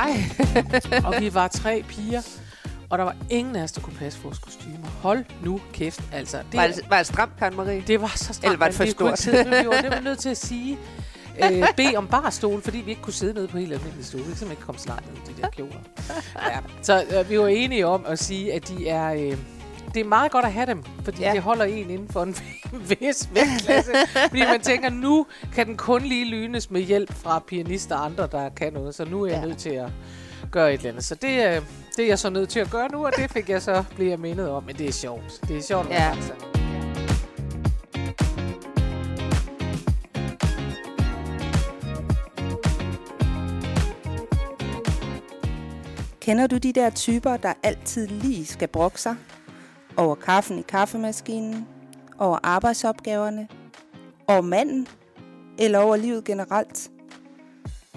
Ej. og vi var tre piger, og der var ingen af os, der kunne passe vores kostymer. Hold nu kæft, altså. Det, Var det, var det stramt, Karen Marie? det var så stramt. Eller var det for kunne stort? sidde, vi var nemlig nødt til at sige, øh, bede om barstol, fordi vi ikke kunne sidde nede på helt almindelige stole. Vi kan simpelthen ikke komme så langt ned i de der kjoler. Ja. Så øh, vi var enige om at sige, at de er... Øh, det er meget godt at have dem, fordi Ja. det holder en inden for en vis vægtklasse. fordi man tænker, nu kan den kun lige lynes med hjælp fra pianister og andre, der kan noget. Så nu er jeg Ja. nødt til at gøre et eller andet. Så det, øh, det er jeg så nødt til at gøre nu, og det fik jeg så bliver mindet om. Men det er sjovt. Det er sjovt Ja. ja. Kender du de der typer, der altid lige skal brokke sig? Over kaffen i kaffemaskinen? Over arbejdsopgaverne? Over manden? Eller over livet generelt?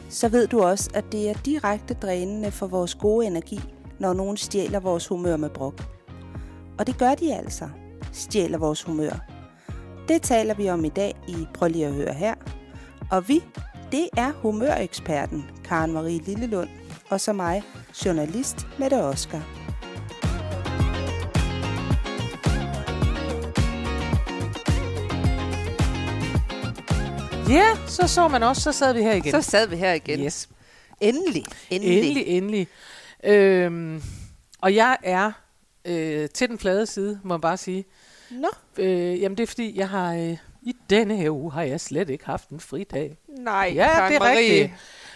Så ved du også, at det er direkte drænende for vores gode energi, når nogen stjæler vores humør med brok. Og det gør de altså. Stjæler vores humør. Det taler vi om i dag i Prøv lige at høre her. Og vi, det er humøreksperten Karen Marie Lillelund, og så mig, journalist Mette Oskar. Ja, så så man også, så sad vi her igen. Så sad vi her igen. Yes. Endelig. Endelig. Endelig, endelig. Øhm, og jeg er øh, til den flade side, må man bare sige. Nå, Øh, jamen det er fordi, jeg har øh, i denne her uge har jeg slet ikke haft en fridag. nej, Ja, Karen det er Marie. rigtigt.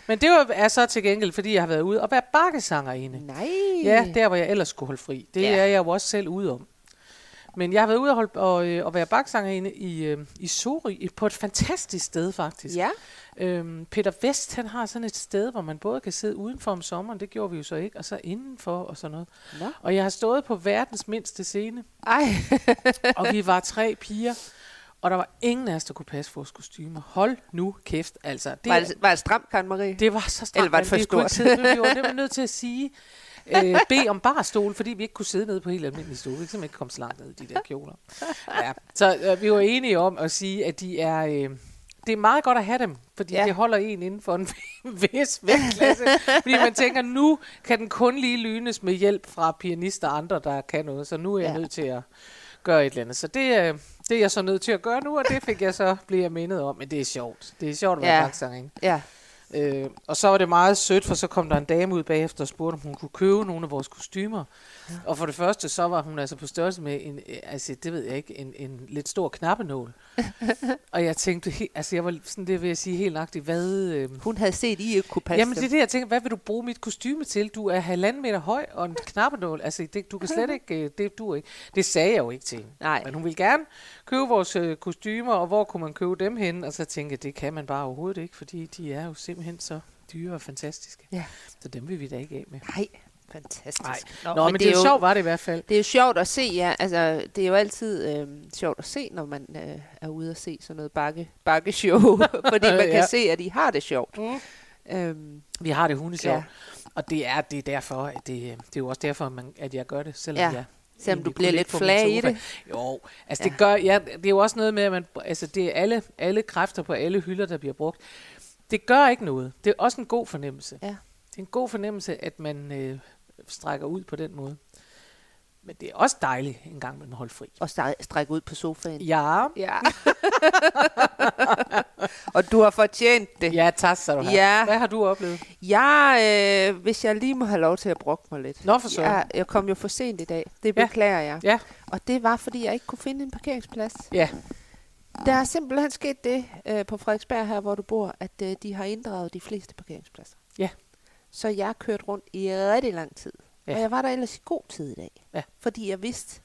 Men det var, er så til gengæld, fordi jeg har været ude og være bakkesangerinde. Nej. Ja, der hvor jeg ellers skulle holde fri. Det ja. er jeg jo også selv ude om. Men jeg har været ude og, holde, og, øh, og være bakkesangerinde i, øh, i Sorø, i- på et fantastisk sted faktisk. Ja. Øhm, Peter Vest, han har sådan et sted, hvor man både kan sidde udenfor om sommeren, det gjorde vi jo så ikke, og så indenfor og sådan noget. Nå. Og jeg har stået på verdens mindste scene, Ej. og vi var tre piger, og der var ingen af os, der kunne passe vores kostymer. Hold nu kæft, altså. Det, var, det, var det stramt, Karen Marie? det var så stramt, Eller var det for stort? Sidde, vi var nemlig nødt til at sige, øh, bede om barstol, fordi vi ikke kunne sidde nede på helt almindelige stole. Vi simpelthen ikke komme så langt ned i de der kjoler. Ja. Så øh, vi var enige om at sige, at de er... Øh, det er meget godt at have dem, fordi Ja. det holder en inden for en vis vægtklasse. fordi man tænker, nu kan den kun lige lynes med hjælp fra pianister og andre, der kan noget. Så nu er jeg Ja. nødt til at gøre et eller andet. Så det, øh, det er jeg så nødt til at gøre nu, og det fik jeg så blive jeg mindet om. Men det er sjovt. Det er sjovt at være Ja. ja. baksanger, Ja. Øh, og så var det meget sødt, for så kom der en dame ud bagefter og spurgte, om hun kunne købe nogle af vores kostymer. Ja. Og for det første, så var hun altså på størrelse med en, øh, altså det ved jeg ikke, en, en lidt stor knappenål. og jeg tænkte, altså jeg var sådan, det vil jeg sige helt nøjagtigt, hvad... Øh, Hun havde set, I ikke kunne passe Jamen det er det, jeg tænker, hvad vil du bruge mit kostyme til? Du er halvanden meter høj og en knappenål. Altså, det, du kan slet ikke, øh, det du ikke. Det sagde jeg jo ikke til hende. Nej. Men hun ville gerne købe vores øh, kostymer, og hvor kunne man købe dem hen? Og så tænkte jeg, det kan man bare overhovedet ikke, fordi de er jo simpelthen så dyre og fantastiske. Ja. Så dem vil vi da ikke af med. Nej, fantastisk. Nej. Nå, Nå men, men det er jo jo sjovt, var det i hvert fald. Det er jo sjovt at se, ja. Altså, det er jo altid øh, sjovt at se, når man øh, er ude og se sådan noget bakke, bakkeshow. fordi man kan Ja. se, at de har det sjovt. Mm. Øhm, Vi har det hundesjovt. Ja. Og det er, det er derfor, at det, det er jo også derfor, man, at jeg gør det, selvom Ja. jeg selvom du bliver lidt flag i det. Jo, altså ja. det gør, ja, det er jo også noget med, at man, altså det er alle, alle kræfter på alle hylder, der bliver brugt. Det gør ikke noget. Det er også en god fornemmelse. Ja. Det er en god fornemmelse, at man øh, strækker ud på den måde. Men det er også dejligt en gang med holde fri. Og strække ud på sofaen. Ja, Ja. og du har fortjent det. ja tak skal du have. Ja. Hvad har du oplevet? Jeg, øh, hvis jeg lige må have lov til at brokke mig lidt. Nå for søren. jeg, jeg kom jo for sent i dag. Det Ja. beklager jeg. Ja, Og det var, fordi jeg ikke kunne finde en parkeringsplads. ja. Der er simpelthen sket det øh, på Frederiksberg her, hvor du bor, at øh, de har inddraget de fleste parkeringspladser. Ja. Så jeg har kørt rundt i rigtig lang tid. Ja. Og jeg var der ellers i god tid i dag. Ja. Fordi jeg vidste,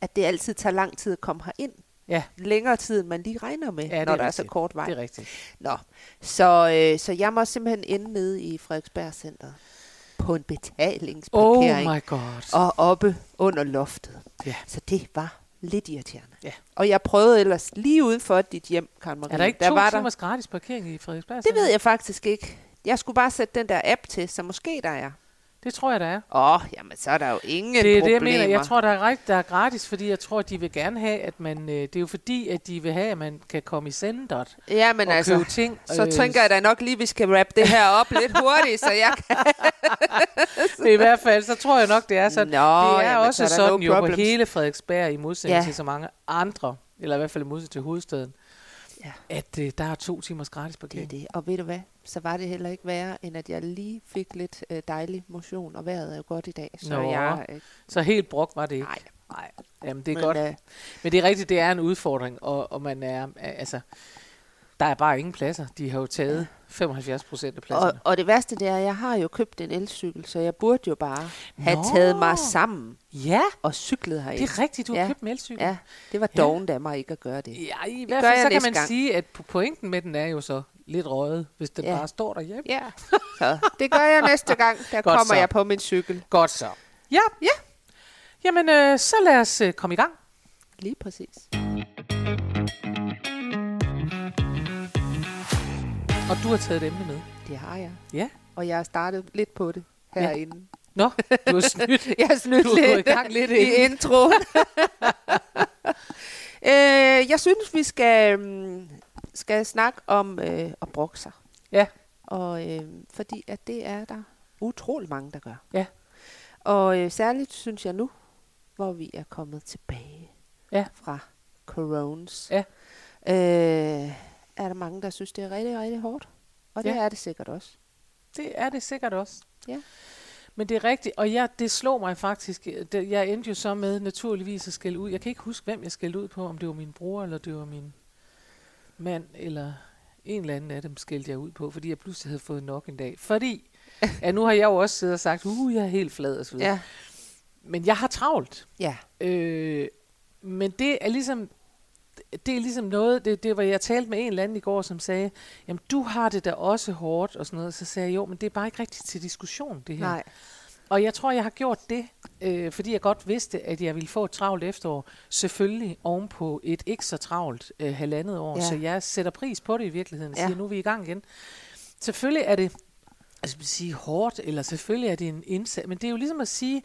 at det altid tager lang tid at komme herind. Ja, Længere tid, end man lige regner med, Ja, når er der er så rigtigt. kort vej. det er rigtigt. Nå, så, øh, så jeg må simpelthen ende nede i Frederiksberg Center på en Oh betalingsparkering my god. og oppe under loftet. Ja. Så det var lidt irriterende. Ja. Og jeg prøvede ellers lige uden for dit hjem, Karen Marie. Er der ikke der to var timers gratis parkering i Frederiksberg? Det ved jeg faktisk ikke. Jeg skulle bare sætte den der app til, så måske der er. Det tror jeg, der er. Åh, oh, jamen så er der jo ingen Det er problemer. det, jeg mener. Jeg tror, der er, der er gratis, fordi jeg tror, de vil gerne have, at man... Øh, det er jo fordi, at de vil have, at man kan komme i centret ja, men og altså, købe ting. så tænker jeg da nok lige, vi skal wrap det her op lidt hurtigt, så jeg kan... I hvert fald, så tror jeg nok, det er sådan. Nå, det er jamen, også så er sådan no jo på problems. hele Frederiksberg, i modsætning ja. til så mange andre, eller i hvert fald i modsætning til hovedstaden, Ja. at øh, der er to timers gratis Det er parkering. det. Og ved du hvad? Så var det heller ikke værre, end at jeg lige fik lidt øh, dejlig motion, og vejret er jo godt i dag. Så Nå, jeg... Øh, Så helt brok var det ikke. nej, Nej. Jamen, det er men, godt. Øh, Men det er rigtigt, det er en udfordring, og, og man er, altså, der er bare ingen pladser. De har jo taget 75 procent af og, pladserne. og det værste det er, at jeg har jo købt en elcykel, så jeg burde jo bare have Nå. taget mig sammen Ja, og cyklet herind. det er rigtigt, du har Ja. købt en elcykel. Ja, det var Ja. doven af mig ikke at gøre det. Ja, i hvert fald så kan man gang. sige, at po- pointen med den er jo så lidt røget, hvis den Ja. bare står derhjemme. Ja, så det gør jeg næste gang. Der Godt kommer så. jeg på min cykel. Godt så. Ja, ja. Jamen, øh, så lad os øh, komme i gang. Lige præcis. Og du har taget et emne med. Det har jeg. Ja. Og jeg har startet lidt på det herinde. Nå, du har snydt. Jeg har snydt Du er lidt i gang lidt i introen. øh, jeg synes, vi skal, mm, skal snakke om øh, at brokke sig. Ja. Og, øh, fordi at det er der utrolig mange, der gør. Ja. Og øh, særligt synes jeg nu, hvor vi er kommet tilbage Ja. fra coronas, Ja. øh, er der mange, der synes, det er rigtig, rigtig hårdt. Og det Ja. er det sikkert også. Det er det sikkert også. Ja. Men det er rigtigt, og jeg, det slog mig faktisk. Det, jeg endte jo så med naturligvis at skælde ud. Jeg kan ikke huske, hvem jeg skældte ud på, om det var min bror, eller det var min mand, eller en eller anden af dem skældte jeg ud på, fordi jeg pludselig havde fået nok en dag. Fordi, ja, nu har jeg jo også siddet og sagt, uh, jeg er helt flad og så videre. Ja. Men jeg har travlt. Ja. Øh, men det er ligesom, det er ligesom noget, det, det var, jeg talte med en eller anden i går, som sagde, jamen du har det da også hårdt og sådan noget. Så sagde jeg, jo, men det er bare ikke rigtigt til diskussion, det her. Nej. Og jeg tror, jeg har gjort det, øh, fordi jeg godt vidste, at jeg ville få et travlt efterår. Selvfølgelig ovenpå et ikke så travlt øh, halvandet år. Ja. Så jeg sætter pris på det i virkeligheden. og Ja. Siger, nu er vi i gang igen. Selvfølgelig er det, altså vil sige hårdt, eller selvfølgelig er det en indsats. Men det er jo ligesom at sige,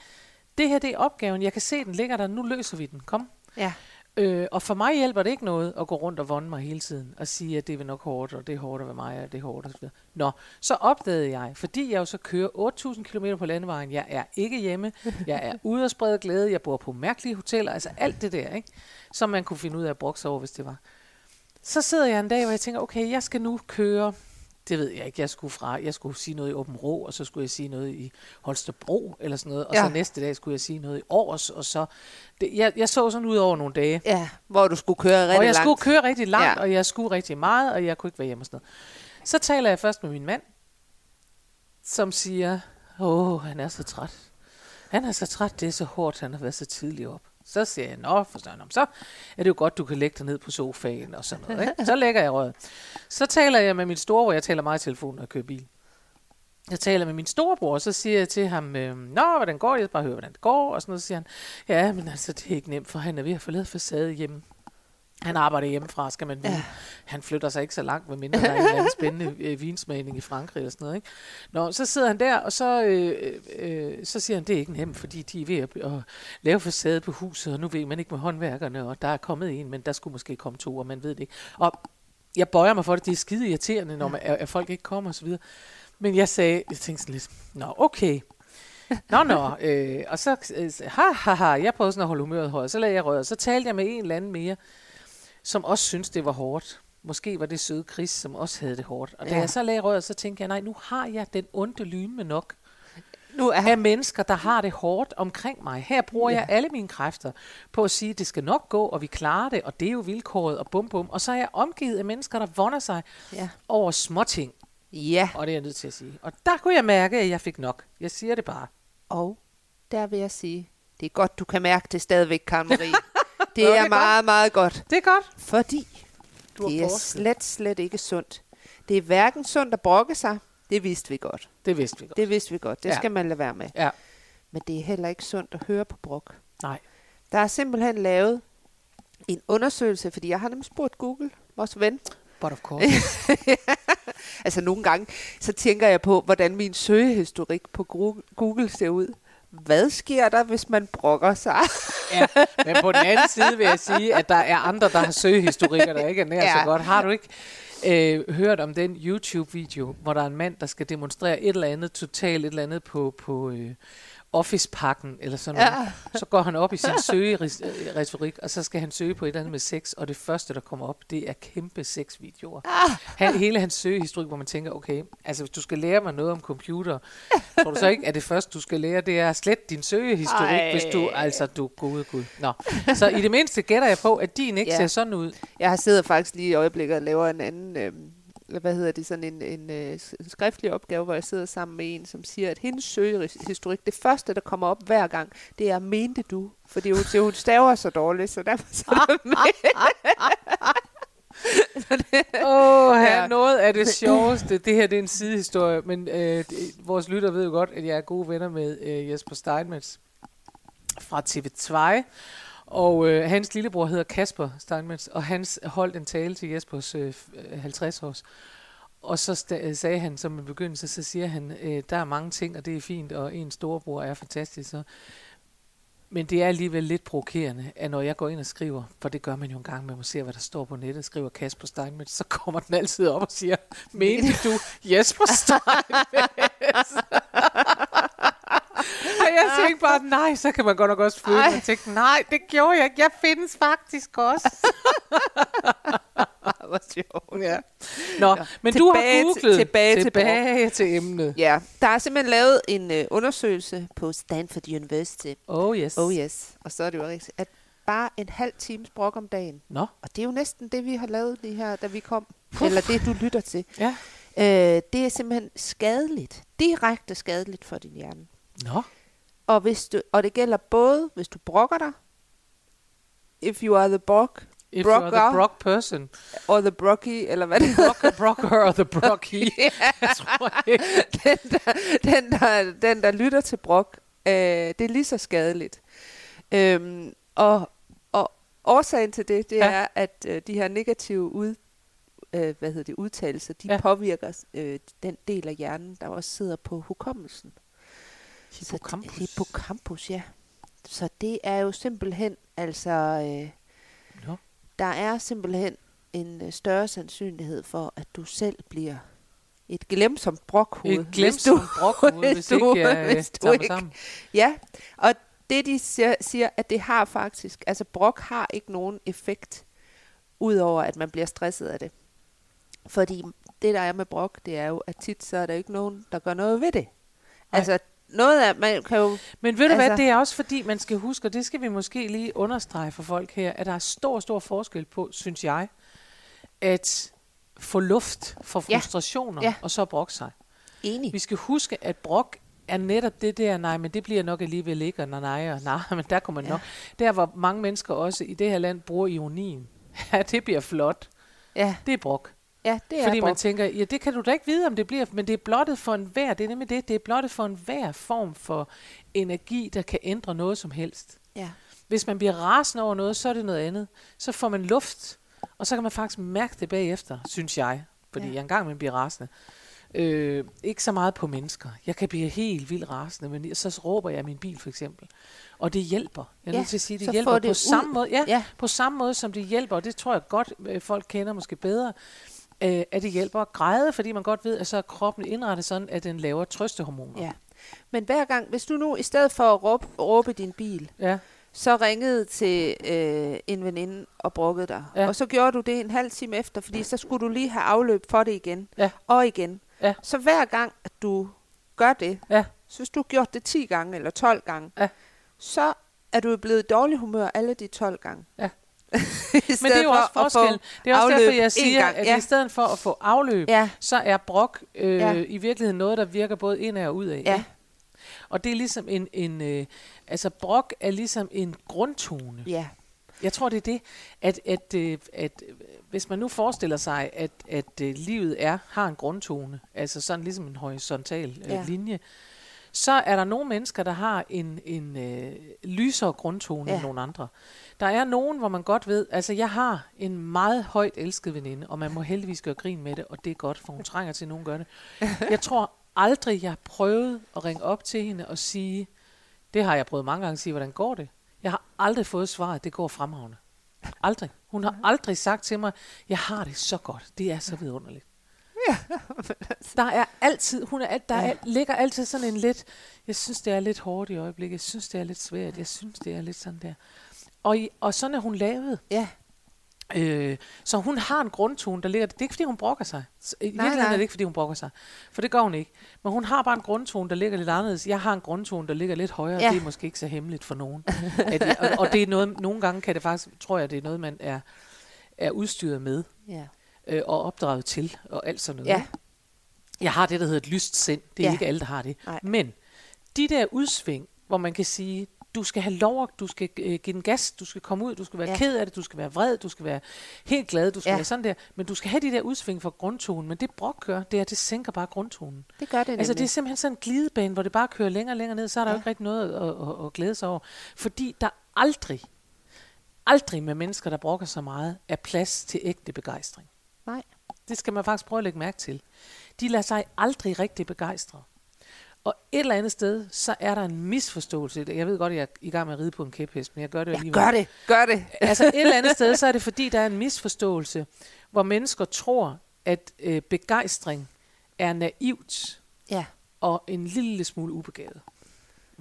det her det er opgaven. Jeg kan se, den ligger der. Nu løser vi den. Kom. Ja. Øh, og for mig hjælper det ikke noget at gå rundt og vonde mig hele tiden og sige, at det er nok hårdt, og det er hårdt være mig, og det er hårdt osv. Nå, så opdagede jeg, fordi jeg jo så kører 8.000 km på landevejen, jeg er ikke hjemme, jeg er ude og sprede glæde, jeg bor på mærkelige hoteller, altså alt det der, ikke? som man kunne finde ud af at brokse over, hvis det var. Så sidder jeg en dag, hvor jeg tænker, okay, jeg skal nu køre det ved jeg ikke. Jeg skulle, fra, jeg skulle sige noget i Åben Rå, og så skulle jeg sige noget i Holstebro, eller sådan noget. Og Ja. så næste dag skulle jeg sige noget i Års, og så... Det, jeg, jeg så sådan ud over nogle dage. Ja, hvor du skulle køre rigtig og jeg langt. skulle køre rigtig langt, Ja. ja. og jeg skulle rigtig meget, og jeg kunne ikke være hjemme og sådan noget. Så taler jeg først med min mand, som siger, åh, han er så træt. Han er så træt, det er så hårdt, han har været så tidligt op. Så siger jeg, nå, for sådan, så er det jo godt, du kan lægge dig ned på sofaen og sådan noget. Ikke? Så lægger jeg røret. Så taler jeg med min storebror, jeg taler meget i telefonen, når jeg kører bil. Jeg taler med min storebror, og så siger jeg til ham, øh, nå, hvordan går det? Jeg skal bare høre, hvordan det går, og sådan noget. Så siger han, ja, men altså, det er ikke nemt, for han er ved at forlade facade hjemme. Han arbejder hjemmefra, skal man vide. Ja. Han flytter sig ikke så langt, medmindre der er en eller anden spændende øh, vinsmagning i Frankrig eller sådan noget. Ikke? Nå, så sidder han der, og så, øh, øh, så siger han, det er ikke nemt, fordi de er ved at, at lave facade på huset, og nu ved man ikke med håndværkerne, og der er kommet en, men der skulle måske komme to, og man ved det ikke. Og jeg bøjer mig for det, det er skide irriterende, når man, at, at folk ikke kommer osv. Men jeg sagde, jeg tænkte sådan lidt, nå okay, Nå, nå. Øh, og så, øh, ha, ha, ha, jeg prøvede sådan at holde humøret højt. Så lagde jeg røret. Så talte jeg med en eller anden mere, som også synes det var hårdt. Måske var det søde Chris, som også havde det hårdt. Og da Ja. jeg så lagde røret, så tænkte jeg, nej, nu har jeg den onde lyme nok Nu er af mennesker, der har det hårdt omkring mig. Her bruger Ja. jeg alle mine kræfter på at sige, at det skal nok gå, og vi klarer det, og det er jo vilkåret, og bum bum. Og så er jeg omgivet af mennesker, der vonder sig Ja. over småting. Ja, Og det er jeg nødt til at sige. Og der kunne jeg mærke, at jeg fik nok. Jeg siger det bare. og der vil jeg sige, det er godt, du kan mærke det stadigvæk, Karen Marie. Det Nå, det er er meget, meget godt. Det er godt. Fordi Du det er forsket. slet, slet ikke sundt. Det er hverken sundt at brokke sig, det vidste vi godt. Det vidste vi godt. Det vidste vi godt, det Ja. skal man lade være med. Ja. Men det er heller ikke sundt at høre på brok. Nej. Der er simpelthen lavet en undersøgelse, fordi jeg har nemlig spurgt Google, vores ven, But of course. Altså nogle gange, så tænker jeg på, hvordan min søgehistorik på Google ser ud. Hvad sker der, hvis man brokker sig? Ja, men på den anden side vil jeg sige, at der er andre, der har søgehistorikker, der ikke er nær ja. Så godt. Har du ikke øh, hørt om den YouTube-video, hvor der er en mand, der skal demonstrere et eller andet, totalt et eller andet på, på øh, Office-pakken, eller sådan noget. Ja. Så går han op i sin søgeretorik, og så skal han søge på et eller andet med sex, og det første, der kommer op, det er kæmpe sexvideoer. Han, hele hans søgehistorik, hvor man tænker, okay, altså hvis du skal lære mig noget om computer, tror du så ikke, at det første, du skal lære, det er at slette din søgehistorik, Ej. hvis du, altså du, gode gud. Nå. Så i det mindste gætter jeg på, at din ikke Ja. ser sådan ud. Jeg har siddet faktisk lige i øjeblikket og laver en anden, øh, hvad hedder det, sådan en, en, øh, en skriftlig opgave, hvor jeg sidder sammen med en, som siger, at hendes søgehistorik, det første, der kommer op hver gang, det er, mente du? Fordi hun, siger, hun staver så dårligt, så derfor så det. Åh, oh, ja. noget af det sjoveste. Det her det er en sidehistorie, men øh, det, vores lytter ved jo godt, at jeg er gode venner med øh, Jesper Steinmetz fra TV2. Og øh, hans lillebror hedder Kasper Steinmetz, og han holdt en tale til Jespers øh, 50-års. Øh, og så sta- øh, sagde han som en begyndelse, så siger han, øh, der er mange ting, og det er fint, og en storebror er fantastisk. Så. Men det er alligevel lidt provokerende, at når jeg går ind og skriver, for det gør man jo en gang med må se, hvad der står på nettet, skriver Kasper Steinmetz, så kommer den altid op og siger, mener du Jesper Steinmetz? og jeg tænkte bare, nej, så kan man godt nok også føle, Ej. man tænkte, nej, det gjorde jeg ikke, jeg findes faktisk også. Hvor sjovt. ja. Nå, men du har Tilbage til- googlet tilbage til tilbage til emnet. Ja, der er simpelthen lavet en øh, undersøgelse på Stanford University. Oh yes. Oh yes. Og så er det jo rigtigt, at bare en halv times brok om dagen. Nå, Og det er jo næsten det, vi har lavet lige her, da vi kom. Eller det, du lytter til. ja. Øh, det er simpelthen skadeligt. Direkte skadeligt for din hjerne. Nå, Og, hvis du, og det gælder både, hvis du brokker dig, if you are the brok, if you're the Brokker. brock person. or the brocky, eller hvad det Brocker, brocker og the brocky. Ja. Jeg tror ikke. den, der, den, der, den, der lytter til brok, øh, det er lige så skadeligt. Øhm, og, og årsagen til det, det Ja. er, at øh, de her negative ud, øh, hvad hedder det, udtalelser, de ja. påvirker øh, den del af hjernen, der også sidder på hukommelsen. Så Hippocampus. det- Hippocampus, ja. Så det er jo simpelthen, altså, øh, Nå. der er simpelthen en øh, større sandsynlighed for, at du selv bliver et glemsomt brokhoved. Et hvis glemsomt du- brokhoved, hvis, hvis du- ikke øh, hvis du ikke- sammen. Ja, og det de siger, siger, at det har faktisk, altså brok har ikke nogen effekt, udover at man bliver stresset af det. Fordi det der er med brok, det er jo, at tit så er der ikke nogen, der gør noget ved det. Altså noget af, man kan jo, Men ved du hvad, Altså- det er også fordi, man skal huske, og det skal vi måske lige understrege for folk her, at der er stor, stor forskel på, synes jeg, at få luft for Ja. frustrationer, Ja. og så brokke sig. enig. Vi skal huske, at brok er netop det der, nej, men det bliver nok alligevel ikke, og nej, nej, og nej, men der kommer man Ja. nok. Der, hvor mange mennesker også i det her land bruger ironien. Ja, det bliver flot. Ja, Det er brok. Ja det er Fordi man brok. tænker, ja, det kan du da ikke vide, om det bliver, men det er blottet for en hver, det er nemlig det, det er blottet for en hver form for energi, der kan ændre noget som helst. Ja. Hvis man bliver rasende over noget, så er det noget andet. Så får man luft, og så kan man faktisk mærke det bagefter, synes jeg. Fordi Ja. jeg engang man bliver rasende. Øh, ikke så meget på mennesker. Jeg kan blive helt vildt rasende, men så råber jeg min bil for eksempel. Og det hjælper. Jeg er Ja, nødt til at sige, det hjælper på det ud. samme måde. Ja, Ja. på samme måde som det hjælper, og det tror jeg godt, øh, folk kender måske bedre, øh, at det hjælper at græde, fordi man godt ved, at så er kroppen indrettet sådan, at den laver trøstehormoner. Ja. Men hver gang, hvis du nu i stedet for at råbe, råbe din bil, ja. så ringede til øh, en veninde og brokkede dig. Ja. Og så gjorde du det en halv time efter, fordi så skulle du lige have afløb for det igen. Ja. Og igen. Ja. Så hver gang, at du gør det, Ja. så hvis du har gjort det 10 gange eller 12 gange, Ja. så er du blevet i dårlig humør alle de 12 gange. Ja. I Men det er jo også at få forskel. Det er også derfor, jeg siger, gang. at Ja. i stedet for at få afløb, Ja, så er brok øh, Ja. i virkeligheden noget, der virker både indad og udad. ja, Og det er ligesom en, en øh, altså brok er ligesom en grundtone. ja. Jeg tror, det er det, at, at, øh, at øh, hvis man nu forestiller sig, at, at øh, livet er har en grundtone, altså sådan ligesom en horisontal øh, Ja. linje, så er der nogle mennesker, der har en, en øh, lysere grundtone ja. End nogle andre. Der er nogen, hvor man godt ved, altså jeg har en meget højt elsket veninde, og man må heldigvis gøre grin med det, og det er godt, for hun trænger til, at nogen gør det. Jeg tror aldrig, jeg har prøvet at ringe op til hende og sige, det har jeg prøvet mange gange at sige, hvordan går det? Jeg har aldrig fået svaret, det går fremragende. Aldrig. Hun har aldrig sagt til mig, jeg har det så godt. Det er så vidunderligt. Der er altid, hun er, alt- der er, ligger altid sådan en lidt, jeg synes, det er lidt hårdt i øjeblikket, jeg synes, det er lidt svært, jeg synes, det er lidt sådan der. Og, i, og sådan er hun lavet. Ja. Øh, så hun har en grundtone, der ligger... Det er ikke, fordi hun brokker sig. I Nej, virkeligheden nej. er det ikke, fordi hun brokker sig. For det gør hun ikke. Men hun har bare en grundtone, der ligger lidt anderledes. Jeg har en grundtone, der ligger lidt højere. Ja. Det er måske ikke så hemmeligt for nogen. at, jeg- og, og det er noget, nogle gange kan det faktisk, tror jeg, det er noget, man er, er udstyret med Ja. Øh, og opdraget til, og alt sådan noget. Ja. Jeg har det, der hedder et lyst sind. Det er Ja. ikke alle, der har det. Nej. Men de der udsving, hvor man kan sige, du skal have lov, at- du skal øh, give den gas, du skal komme ud, du skal være Ja. ked af det, du skal være vred, du skal være helt glad, du skal Ja. være sådan der. Men du skal have de der udsving for grundtonen. Men det brok gør, det er, at det sænker bare grundtonen. Det gør det nemlig. Altså det er simpelthen sådan en glidebane, hvor det bare kører længere og længere ned, så er der Ja. jo ikke rigtig noget at, at, at glæde sig over. Fordi der aldrig, aldrig med mennesker, der brokker så meget, er plads til ægte begejstring. Nej. Det skal man faktisk prøve at lægge mærke til. De lader sig aldrig rigtig begejstre. Og et eller andet sted, så er der en misforståelse. Jeg ved godt, at jeg er i gang med at ride på en kæphest, men jeg gør det Ja, alligevel. gør det. Gør det. Altså et eller andet sted, så er det fordi, der er en misforståelse, hvor mennesker tror, at øh, begejstring er naivt Ja. og en lille smule ubegavet.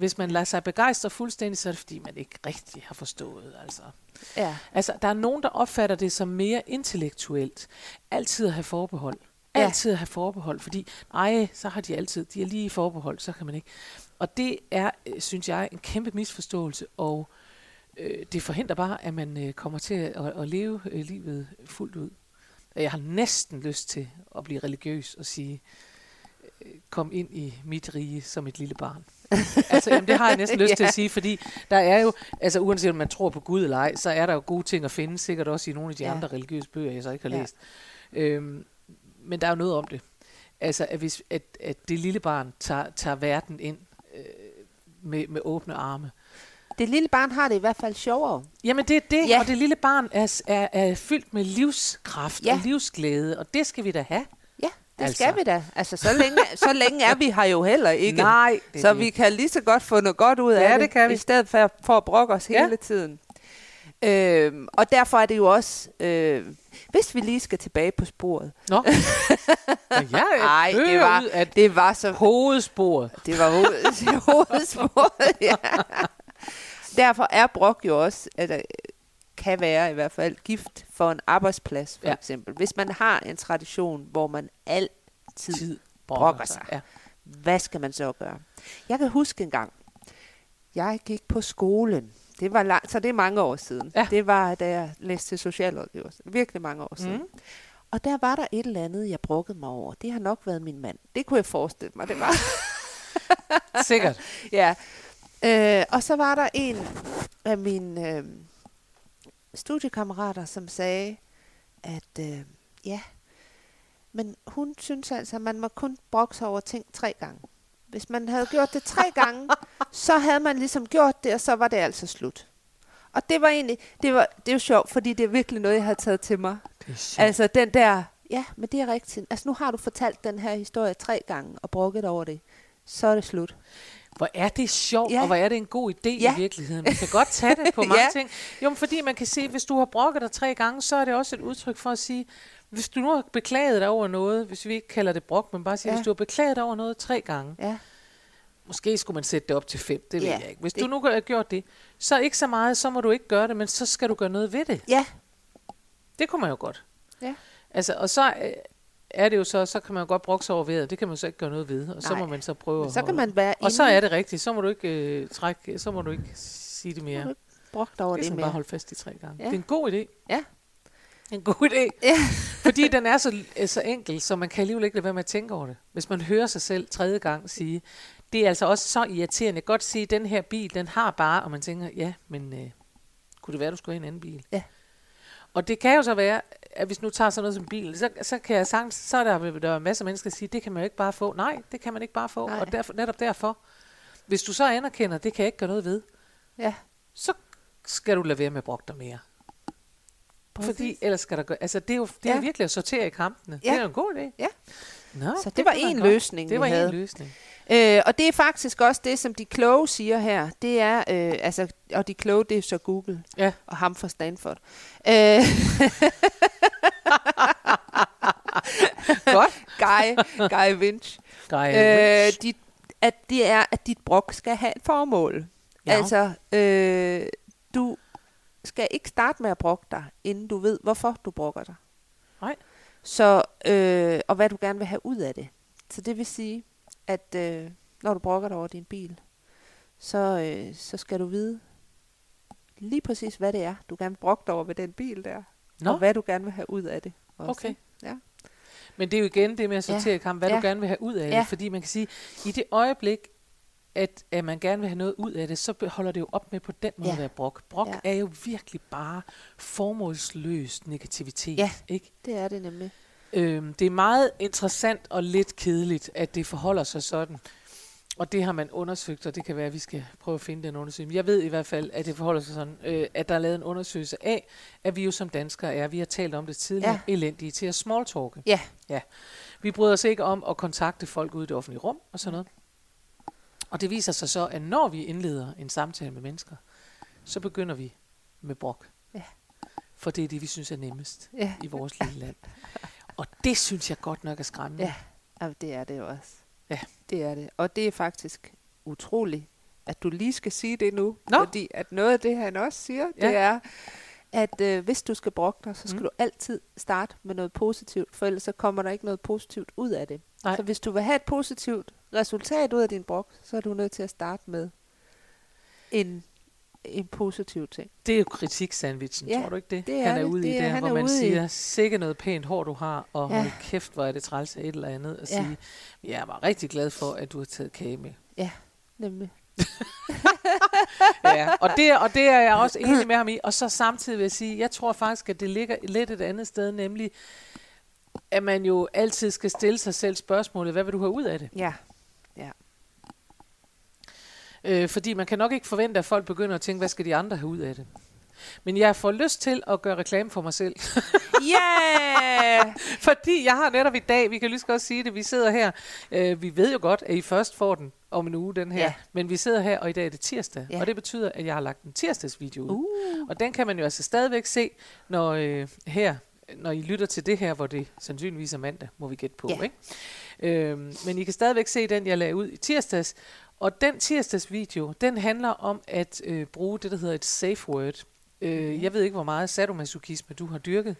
Hvis man lader sig begejstre fuldstændig, så er det fordi, man ikke rigtig har forstået. Altså. Ja. Altså, der er nogen, der opfatter det som mere intellektuelt. Altid at have forbehold. Ja. Altid at have forbehold, fordi nej, så har de altid, de er lige forbehold, så kan man ikke. Og det er, øh, synes jeg, en kæmpe misforståelse, og øh, det forhindrer bare, at man øh, kommer til at, at, leve øh, livet fuldt ud. Jeg har næsten lyst til at blive religiøs og sige, øh, kom ind i mit rige som et lille barn. Altså, jamen, det har jeg næsten lyst til Ja. at sige, fordi der er jo, altså uanset om man tror på Gud eller ej, så er der jo gode ting at finde, sikkert også i nogle af de Ja. andre religiøse bøger, jeg så ikke har Ja. læst. Øhm, men der er jo noget om det. Altså, at, hvis, at, at det lille barn tager, tager verden ind øh, med, med åbne arme. Det lille barn har det i hvert fald sjovere. Jamen det er det, Ja. og det lille barn er, er, er fyldt med livskraft ja. og livsglæde, og det skal vi da have. Det Altså. skal vi da. Altså, så længe, så længe er vi her jo heller ikke. Nej, det så det. vi kan lige så godt få noget godt ud af Ja, det, det kan vi. i stedet for, for at brokke os Ja. hele tiden. Øhm, og derfor er det jo også, øh, hvis vi lige skal tilbage på sporet. Nå. Og jeg Ej, det var, af det var så hovedsporet. Det var hoved, hovedsporet, ja. Derfor er brok jo også, eller kan være i hvert fald, gift for en arbejdsplads, for Ja. eksempel. Hvis man har en tradition, hvor man altid, Tid brokker sig. Ja. hvad skal man så gøre? Jeg kan huske en gang, jeg gik på skolen. Det var lang, så det er mange år siden. Ja. Det var, da jeg læste til socialrådgiver. Virkelig mange år siden. Mm. Og der var der et eller andet, jeg brokkede mig over. Det har nok været min mand. Det kunne jeg forestille mig, det var. Sikkert. Ja. Øh, og så var der en af mine øh, studiekammerater, som sagde, at øh, ja, men hun synes altså, at man må kun brokke sig over ting tre gange. Hvis man havde gjort det tre gange, så havde man ligesom gjort det, og så var det altså slut. Og det var egentlig, det var, det er jo sjovt, fordi det er virkelig noget, jeg havde taget til mig. Er. Altså den der, ja, men det er rigtigt. Altså nu har du fortalt den her historie tre gange og brokket over det. Så er det slut. Hvor er det sjovt, Ja. og hvor er det en god idé Ja. i virkeligheden. Man kan godt tage det på mange Ja. ting. Jo, men fordi man kan se, hvis du har brokket dig tre gange, så er det også et udtryk for at sige, hvis du nu har beklaget dig over noget, hvis vi ikke kalder det brok, men bare siger, Ja. hvis du har beklaget dig over noget tre gange, Ja. måske skulle man sætte det op til fem, det ved Ja, jeg ikke. Hvis det- du nu har gjort det, så ikke så meget, så må du ikke gøre det, men så skal du gøre noget ved det. Ja. Det kunne man jo godt. Ja. Altså, og så øh, er det jo så, så kan man jo godt brokke sig over vejret, det kan man så ikke gøre noget ved, og så Nej. må man så prøve Men så at- kan man være Og så er det rigtigt, så må du ikke øh, trække, så må du ikke sige det mere. brugt over Det det mere. bare holde fast i tre gange. Ja. Det er en god idé. Ja. En god idé. Ja. Fordi den er så, øh, så enkel, så man kan alligevel ikke lade være med at tænke over det. Hvis man hører sig selv tredje gang sige, det er altså også så irriterende. Godt sige, at den her bil, den har bare, og man tænker, ja, men øh, kunne det være, du skulle have en anden bil? Ja. Og det kan jo så være, at hvis nu tager sådan noget som bil, så, så kan jeg sagtens, så er der, der er masser af mennesker, der siger, det kan man jo ikke bare få. Nej, det kan man ikke bare få. Nej. Og derfor, netop derfor, Hvis du så anerkender, det kan jeg ikke gøre noget ved, Ja. så skal du lade være med at brokke dig mere. Fordi ellers skal der gå, altså det er jo, det er Ja. virkelig at sortere i kampene. Ja. Det er jo en god idé. Ja. Nå, Så det var kunne man en godt. løsning, Det var en løsning. Øh, og det er faktisk også det, som de kloge siger her. Det er, øh, altså, og de kloge, det er så Google Ja. og ham fra Stanford. Øh, Godt. Guy, Guy Winch. Guy øh, Winch. de, at det er, at dit brok skal have et formål. Ja. Altså, øh, du skal ikke starte med at brokke dig, inden du ved, hvorfor du brokker dig. Nej. Så, øh, og hvad du gerne vil have ud af det. Så det vil sige, at øh, når du brokker dig over din bil, så, øh, så skal du vide lige præcis, hvad det er, du gerne vil brokke dig over ved den bil der. Nå. Og hvad du gerne vil have ud af det. Også. Okay. Ja. Men det er jo igen det med at sortere Ja. kamp, hvad Ja. du gerne vil have ud af Ja. det. Fordi man kan sige, i det øjeblik, at, at man gerne vil have noget ud af det, så holder det jo op med på den måde Ja. at være brok. Brok Ja. er jo virkelig bare formålsløs negativitet. Ja. Ikke? Det er det nemlig. Øhm, det er meget interessant og lidt kedeligt, at det forholder sig sådan. Og det har man undersøgt, og det kan være, at vi skal prøve at finde den undersøgelse. Jeg ved i hvert fald, at det forholder sig sådan, øh, at der er lavet en undersøgelse af, at vi jo som danskere er, vi har talt om det tidligere, ja. elendige til at smalltalke. Ja. ja. Vi bryder os ikke om at kontakte folk ude i det offentlige rum og sådan noget. Og det viser sig så, at når vi indleder en samtale med mennesker, så begynder vi med brok. Ja. For det er det, vi synes er nemmest Ja. i vores lille land. Og det synes jeg godt nok er skræmmende. Ja, ja det er det jo også. Ja. Det er det. Og det er faktisk utroligt, at du lige skal sige det nu. Nå. Fordi at noget af det, han også siger, Ja. det er, at øh, hvis du skal brokke dig, så skal Mm. du altid starte med noget positivt, for ellers så kommer der ikke noget positivt ud af det. Nej. Så hvis du vil have et positivt resultat ud af din brok, så er du nødt til at starte med en, en positiv ting. Det er jo kritik-sandwichen, Ja, tror du ikke det? det er han er det. ude Det i er- der, han hvor er man i- siger, sikke noget pænt hår du har, og Ja. hold kæft, hvor er det træls af et eller andet, og Ja. sige, jeg var rigtig glad for, at du har taget kage med. Ja, nemlig. ja, og det, og det er jeg også enig med ham i. Og så samtidig vil jeg sige, jeg tror faktisk, at det ligger lidt et andet sted, nemlig, at man jo altid skal stille sig selv spørgsmålet, hvad vil du have ud af det? Ja. Øh, fordi man kan nok ikke forvente, at folk begynder at tænke, hvad skal de andre have ud af det? Men jeg får lyst til at gøre reklame for mig selv. Yeah! Fordi jeg har netop i dag, vi kan lige så godt sige det, vi sidder her, øh, vi ved jo godt, at I først får den om en uge, den her, Ja. men vi sidder her, og i dag er det tirsdag, Ja. og det betyder, at jeg har lagt en tirsdagsvideo ud. Uh. Og den kan man jo altså stadigvæk se, når øh, her, når I lytter til det her, hvor det sandsynligvis er mandag, må vi gætte på. Ja. Ikke? Øhm, men I kan stadigvæk se den, jeg lagde ud i tirsdags. Og den tirsdagsvideo, den handler om at øh, bruge det, der hedder et safe word. Øh, jeg ved ikke, hvor meget sadomasochisme du har dyrket.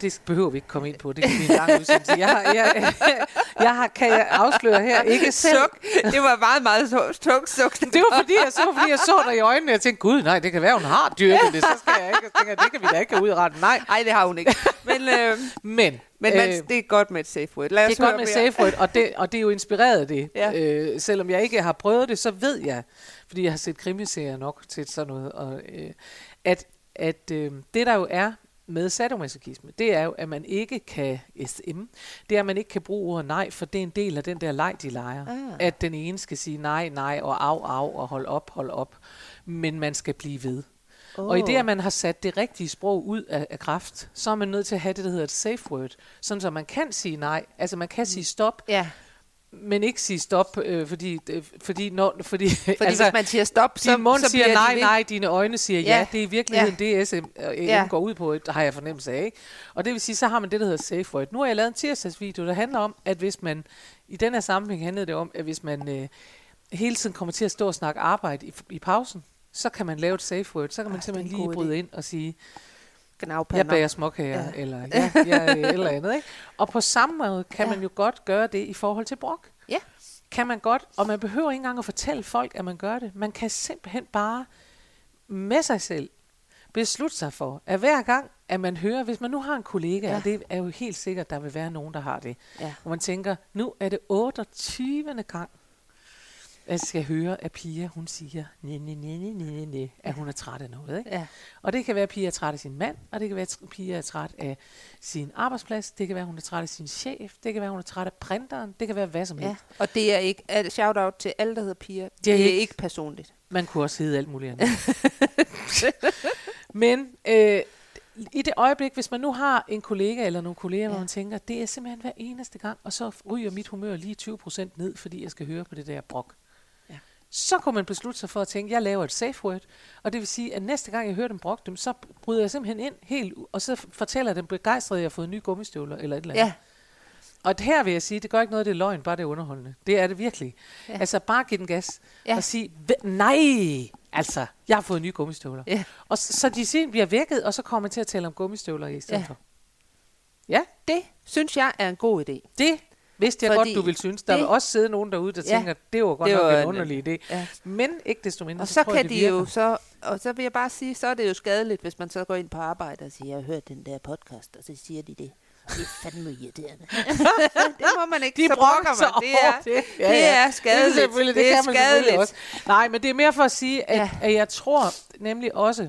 Det behøver vi ikke komme ind på. Det kan blive en lang udsendelse. Jeg, har, jeg, jeg har, kan jeg afsløre her, ikke selv. Suk. Det var meget, meget tungt suk. Det var fordi, jeg så, fordi jeg så dig i øjnene, og jeg tænkte, gud nej, det kan være, hun har dyrket det. Så skal jeg ikke, jeg tænker, det kan vi da ikke have udrettet. Nej, Nej, det har hun ikke. Men, øh, men, men man, det er godt med et safe word. Lad os det er godt med mere. safe word, og det, og det er jo inspireret af det. Ja. Øh, selvom jeg ikke har prøvet det, så ved jeg, fordi jeg har set krimiserier nok til sådan noget, og, øh, at, at øh, det der jo er med sadomasochisme, det er jo, at man ikke kan SM, det er, at man ikke kan bruge ordet nej, for det er en del af den der leg, de leger. Ah. At den ene skal sige nej, nej, og af, af, og hold op, hold op. Men man skal blive ved. Oh. Og i det, at man har sat det rigtige sprog ud af, af kraft, så er man nødt til at have det, der hedder et safe word. Sådan så man kan sige nej. Altså man kan sige stop, Ja, men ikke sige stop, øh, fordi, øh, fordi, når, fordi, fordi altså, hvis man siger stop, så, din mund så siger bliver de nej, nej, dine øjne siger ja. Ja. Det er i virkeligheden Ja. det, SM, øh, Ja. går ud på, har jeg fornemmelse af. Ikke? Og det vil sige, så har man det, der hedder safe word. Nu har jeg lavet en tirsdagsvideo, der handler om, at hvis man, i den her sammenhæng handlede det om, at hvis man øh, hele tiden kommer til at stå og snakke arbejde i, i pausen, så kan man lave et safe word. Så kan man Ej, simpelthen en lige bryde idé. ind og sige, jeg Gnavpander. bager småkager, Ja. eller ja, ja, eller andet. Ikke? Og på samme måde kan Ja. man jo godt gøre det i forhold til brok. Ja. Kan man godt, og man behøver ikke engang at fortælle folk, at man gør det. Man kan simpelthen bare med sig selv beslutte sig for, at hver gang, at man hører, hvis man nu har en kollega, Ja. og det er jo helt sikkert, der vil være nogen, der har det, Ja. hvor man tænker, nu er det 28. gang, jeg skal høre, at Pia, hun siger, næ, næ, næ, næ, næ, at hun er træt af noget. Ikke? Ja. Og det kan være, at Pia er træt af sin mand, og det kan være, at Pia er træt af sin arbejdsplads, det kan være, at hun er træt af sin chef, det kan være, at hun er træt af printeren, det kan være hvad som ja. helst. Og det er ikke, er shout out til alle, der hedder Pia. Det, Det er ikke- ikke personligt. Man kunne også hedde alt muligt andet. Men øh, i det øjeblik, hvis man nu har en kollega eller nogle kolleger, ja. hvor Ja. man tænker, det er simpelthen hver eneste gang, og så ryger mit humør lige 20% ned, fordi jeg skal høre på det der brok. Så kunne man beslutte sig for at tænke, jeg laver et safe word, og det vil sige, at næste gang jeg hører dem brokke dem, så bryder jeg simpelthen ind helt, og så fortæller dem begejstret, at jeg har fået nye gummistøvler eller et eller andet. Ja, Og her vil jeg sige, det gør ikke noget, det er løgn, bare det er underholdende. Det er det virkelig. Ja. Altså bare give den gas ja. Og sige, "Hva- nej, altså, jeg har fået nye gummistøvler. Ja. Og så, så de sen bliver vækket, og så kommer man til at tale om gummistøvler i stedet. Ja. for. Ja, det synes jeg er en god idé. det vidste jeg Fordi godt, du vil synes. Der det- vil også sidde nogen derude, der Ja. tænker, det var godt Det nok var en underlig idé. Ja. Men ikke desto mindre, Og så tror jeg, kan det de virker. jo så, og så vil jeg bare sige, så er det jo skadeligt, hvis man så går ind på arbejde og siger, jeg har hørt den der podcast, og så siger de det. Det er fandme irriterende. det må man ikke, De så brokker man. Det er, det. det er skadeligt. Det, er det, Det er skadeligt. også. Nej, men det er mere for at sige, at, ja. Ja. at jeg tror nemlig også,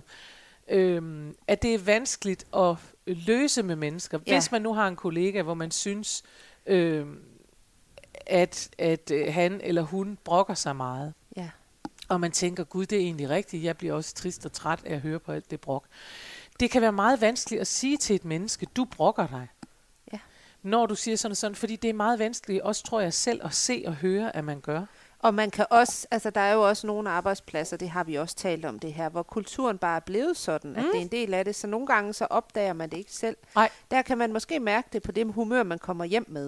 øhm, at det er vanskeligt at løse med mennesker. Ja. Hvis man nu har en kollega, hvor man synes, øhm, at, at øh, han eller hun brokker sig meget, Ja. og man tænker, gud, det er egentlig rigtigt, jeg bliver også trist og træt af at høre på alt det brok. Det kan være meget vanskeligt at sige til et menneske, du brokker dig. Ja. Når du siger sådan og sådan, fordi det er meget vanskeligt, også tror jeg selv, at se og høre, at man gør. Og man kan også, altså der er jo også nogle arbejdspladser, det har vi også talt om det her, hvor kulturen bare er blevet sådan, at Mm. det er en del af det, så nogle gange så opdager man det ikke selv. Nej. Der kan man måske mærke det på det humør, man kommer hjem med.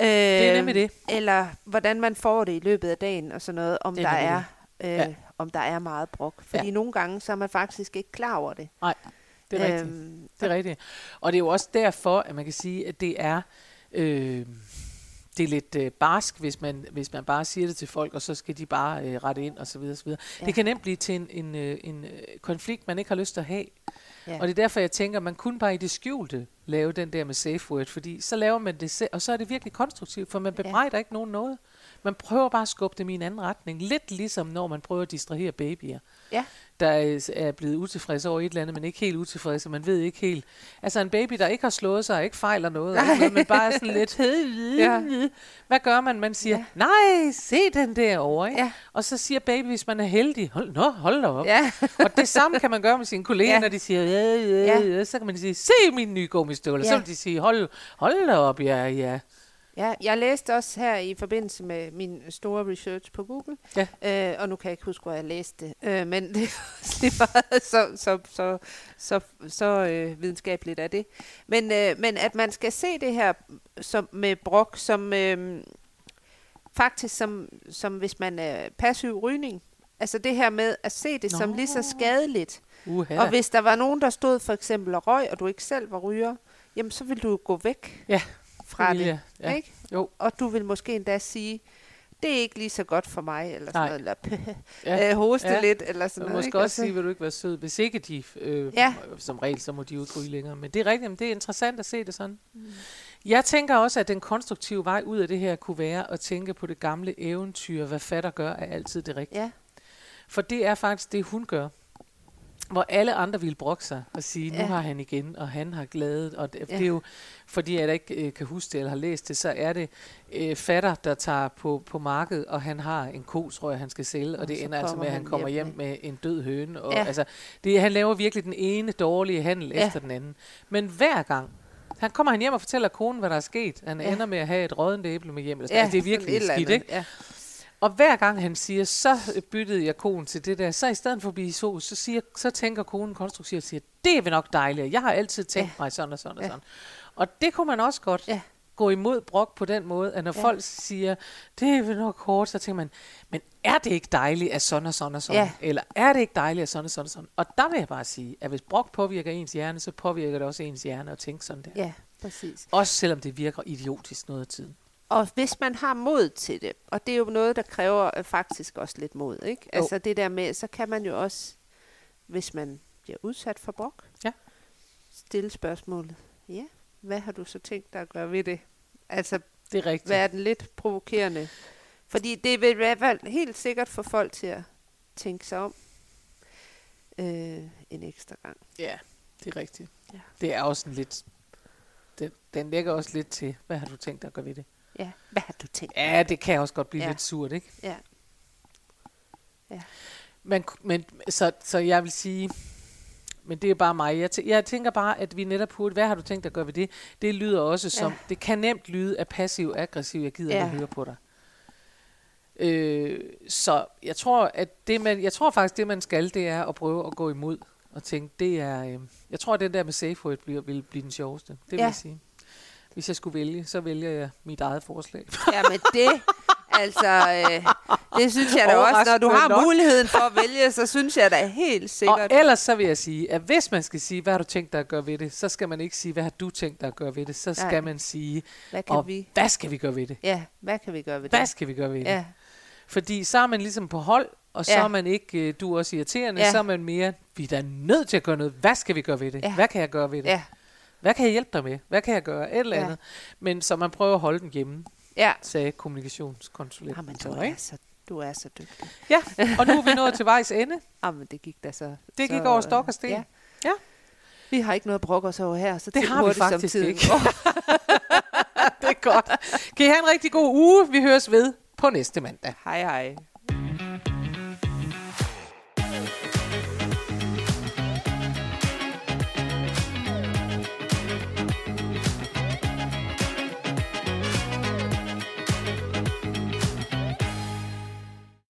Øh, Det er nemlig det. Eller hvordan man får det i løbet af dagen og sådan noget, om Det er der nemlig er, øh, Ja. om der er meget brok. Fordi Ja. nogle gange, så er man faktisk ikke klar over det. Nej, det er rigtigt. Øhm, Det er rigtigt. Og det er jo også derfor, at man kan sige, at det er, øh, det er lidt øh, barsk, hvis man, hvis man bare siger det til folk, og så skal de bare øh, rette ind, og så videre, og så videre. Ja. Ja. Det kan nemt blive til en, en, øh, en øh, konflikt, man ikke har lyst til at have. Ja. Og det er derfor, jeg tænker, at man kunne bare i det skjulte lave den der med safe word, fordi så laver man det selv, og så er det virkelig konstruktivt, for man bebrejder ja. ikke nogen noget. Man prøver bare at skubbe dem i en anden retning. Lidt ligesom når man prøver at distrahere babyer Ja. Der er- blevet utilfredse over et eller andet, men ikke helt utilfredse. Man ved ikke helt. Altså en baby, der ikke har slået sig, og ikke fejler noget, og ikke noget men bare er sådan lidt... Ja. Hvad gør man? Man siger, Ja. nej, se den der over, ikke? Ja. Og så siger baby, hvis man er heldig, hold, nå, hold da op. Ja. og det samme kan man gøre med sine kolleger, ja. Når de siger, ja, ja, så kan man sige, se min nye gummistøvler. Ja. Så vil de sige, hold, hold da op, ja, ja. Ja, jeg læste også her i forbindelse med min store research på Google, Ja. øh, og nu kan jeg ikke huske, hvor jeg læste det, øh, men det er lige meget så, så, så, så, så øh, videnskabeligt er det. Men, øh, men at man skal se det her som, med brok som øh, faktisk som, som hvis man er passiv rygning. Altså det her med at se det Nå. som lige så skadeligt. Uha. Og hvis der var nogen, der stod for eksempel og røg, og du ikke selv var ryger, jamen så vil du gå væk Ja, fra det. Ja. Ikke? Jo. Og du vil måske endda sige, det er ikke lige så godt for mig, eller sådan Nej. noget, eller Ja. øh, hoste Ja. lidt, eller sådan Og noget. måske ikke? også Og sige, vil du ikke være sød, hvis ikke de, øh, Ja. som regel, så må de jo ikke længere. Men det er rigtigt, men det er interessant at se det sådan. Mm. Jeg tænker også, at den konstruktive vej ud af det her kunne være at tænke på det gamle eventyr, hvad fatter gør, er altid det rigtige. Ja, For det er faktisk det, hun gør. Hvor alle andre ville brokke sig og sige, nu Ja. har han igen, og han har glædet. Og det, Ja. det er jo, fordi jeg ikke øh, kan huske det, eller har læst det, så er det øh, fatter, der tager på, på markedet, og han har en ko, tror jeg, han skal sælge. Og, Og det ender altså med, at han kommer hjem hjem med en død høne. Og, Ja. altså, det, han laver virkelig den ene dårlige handel Ja. efter den anden. Men hver gang, han kommer han hjem og fortæller konen, hvad der er sket. Han Ja. ender med at have et rådent æble med hjem. Eller sådan. ja altså, det er virkelig skidt, ikke? Ja. Og hver gang han siger, så byttede jeg konen til det der, så i stedet for at blive så, så, siger, så tænker konen konstruktivt og siger, det er vel nok dejligt. Jeg har altid tænkt Ja. mig sådan og sådan og Ja. sådan. Og det kunne man også godt Ja. gå imod brok på den måde, at når Ja. folk siger, det er vel nok hårdt, så tænker man, men er det ikke dejligt at sådan og sådan og sådan? Ja. Eller er det ikke dejligt at sådan og sådan og sådan? Og der vil jeg bare sige, at hvis brok påvirker ens hjerne, så påvirker det også ens hjerne at tænke sådan der. ja, præcis. Også selvom det virker idiotisk noget af tiden. Og hvis man har mod til det, og det er jo noget, der kræver øh, faktisk også lidt mod, ikke? Jo. Altså det der med, så kan man jo også, hvis man bliver udsat for brok, Ja. stille spørgsmålet, ja, hvad har du så tænkt dig at gøre ved det? Altså Det er rigtigt. være den lidt provokerende. Fordi det vil i hvert fald helt sikkert få folk til at tænke sig om øh, en ekstra gang. Ja, det er rigtigt. Ja. Det er også en lidt... Den, den lægger også lidt til, hvad har du tænkt dig at gøre ved det? Ja, hvad har du tænkt? Ja, det kan også godt blive Ja. ja. lidt surt, ikke? Ja. Men, men så, så jeg vil sige, men det er bare mig. Jeg, tæ- jeg tænker bare, at vi netop burde, hvad har du tænkt at gøre ved det? Det lyder også som, Ja. det kan nemt lyde af passiv-aggressiv, jeg gider Ja. ja. ikke høre på dig. Øh, så jeg tror, at det man, jeg tror faktisk, det man skal, det er at prøve at gå imod og tænke, det er, øh, jeg tror, at den der med safe word bliver, vil blive den sjoveste. Det vil Ja. jeg sige. Hvis jeg skulle vælge, så vælger jeg mit eget forslag. Ja, men det, altså, øh, det synes jeg da også, når du har nok. muligheden for at vælge, så synes jeg da helt Og sikkert. ellers så vil jeg sige, at hvis man skal sige, hvad har du tænkt dig at gøre ved det, så skal man ikke sige, hvad har du tænkt dig at gøre ved det. Så skal Nej. man sige, Hvad kan og vi? hvad skal vi gøre ved det? Ja, hvad kan vi gøre ved Hvad det? skal vi gøre ved det? Ja, Fordi så er man ligesom på hold, og så Ja. er man ikke, øh, du er også irriterende, Ja. så er man mere, vi er da nødt til at gøre noget. Hvad skal vi gøre ved det? Ja. Hvad kan jeg gøre ved det? ja, Hvad kan jeg hjælpe dig med? Hvad kan jeg gøre? Et eller Ja. andet. Men så man prøver at holde den hjemme, ja. sagde kommunikationskonsulenten. Jamen, du er så, du er så dygtig. Ja, og nu er vi nået til vejs ende. Jamen, det gik da så... Det så, gik over stok og sten. Ja. Ja. Vi har ikke noget at brokke os over her, så Det har vi faktisk ikke. Det er godt. Kan I have en rigtig god uge? Vi høres ved på næste mandag. Hej hej.